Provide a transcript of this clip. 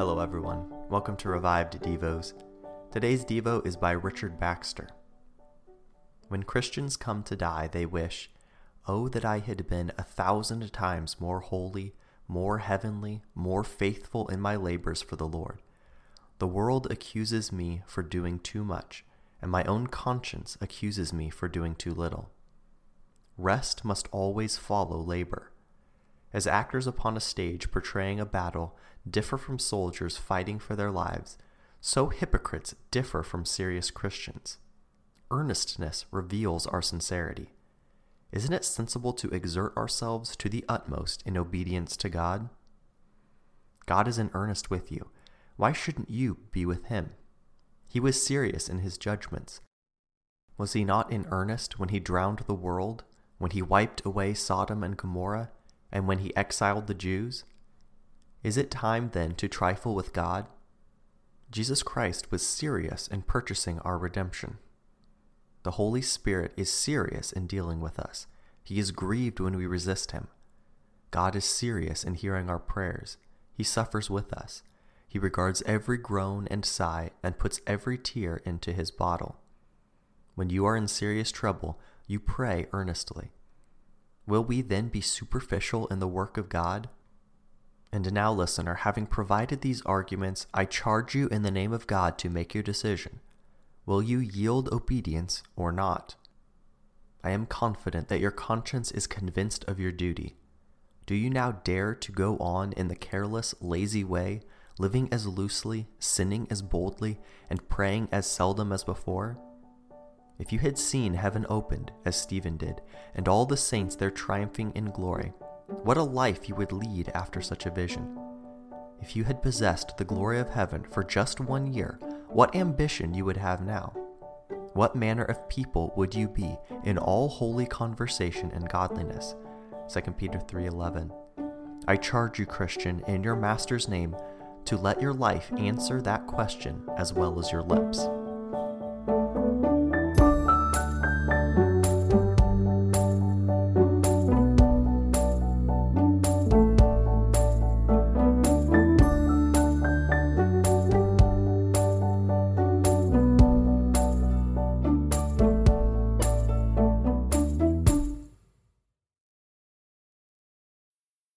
Hello, everyone. Welcome to Revived Devos. Today's Devo is by Richard Baxter. When Christians come to die, they wish, Oh, that I had been a thousand times more holy, more heavenly, more faithful in my labors for the Lord. The world accuses me for doing too much, and my own conscience accuses me for doing too little. Rest must always follow labor. As actors upon a stage portraying a battle differ from soldiers fighting for their lives, so hypocrites differ from serious Christians. Earnestness reveals our sincerity. Isn't it sensible to exert ourselves to the utmost in obedience to God? God is in earnest with you. Why shouldn't you be with him? He was serious in his judgments. Was he not in earnest when he drowned the world, when he wiped away Sodom and Gomorrah, and when he exiled the Jews? Is it time then to trifle with God? Jesus Christ was serious in purchasing our redemption. The Holy Spirit is serious in dealing with us. He is grieved when we resist Him. God is serious in hearing our prayers. He suffers with us. He regards every groan and sigh and puts every tear into His bottle. When you are in serious trouble, you pray earnestly. Will we then be superficial in the work of God? And now, listener, having provided these arguments, I charge you in the name of God to make your decision. Will you yield obedience or not? I am confident that your conscience is convinced of your duty. Do you now dare to go on in the careless, lazy way, living as loosely, sinning as boldly, and praying as seldom as before? If you had seen heaven opened, as Stephen did, and all the saints there triumphing in glory, what a life you would lead after such a vision. If you had possessed the glory of heaven for just one year, what ambition you would have now. What manner of people would you be in all holy conversation and godliness? 2 Peter 3:11. I charge you, Christian, in your master's name, to let your life answer that question as well as your lips.